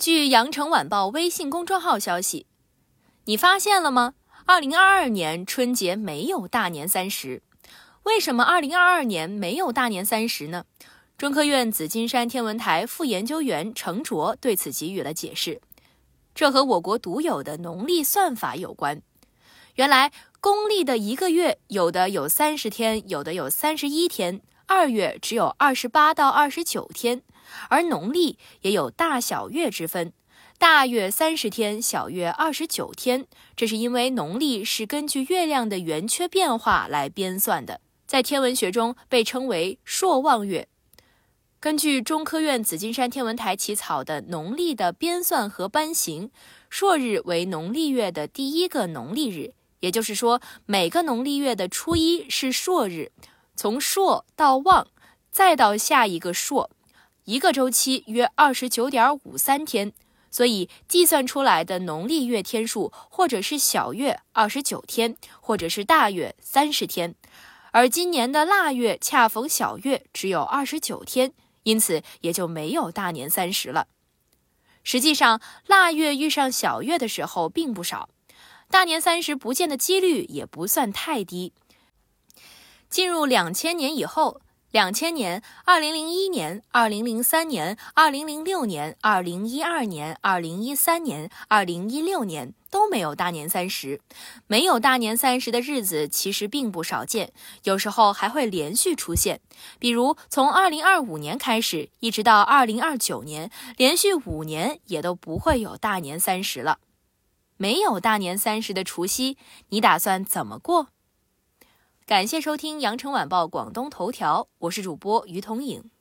据羊城晚报微信公众号消息，你发现了吗？二零二二年春节没有大年三十，为什么二零二二年没有大年三十呢？中科院紫金山天文台副研究员程卓对此给予了解释，这和我国独有的农历算法有关。原来公历的一个月有的有三十天，有的有三十一天，二月只有二十八到二十九天，而农历也有大小月之分。大月三十天，小月二十九天，这是因为农历是根据月亮的圆缺变化来编算的，在天文学中被称为朔望月。根据中科院紫金山天文台起草的农历的编算和班型，朔日为农历月的第一个农历日，也就是说，每个农历月的初一是朔日，从朔到望，再到下一个朔，一个周期约二十九点五三天。所以计算出来的农历月天数，或者是小月二十九天，或者是大月三十天，而今年的腊月恰逢小月，只有二十九天，因此也就没有大年三十了。实际上，腊月遇上小月的时候并不少，大年三十不见的几率也不算太低。进入两千年以后。两千年、二零零一年、二零零三年、二零零六年、二零一二年、二零一三年、二零一六年都没有大年三十。没有大年三十的日子其实并不少见，有时候还会连续出现。比如从二零二五年开始，一直到二零二九年，连续五年也都不会有大年三十了。没有大年三十的除夕，你打算怎么过？感谢收听《羊城晚报广东头条》，我是主播于彤颖。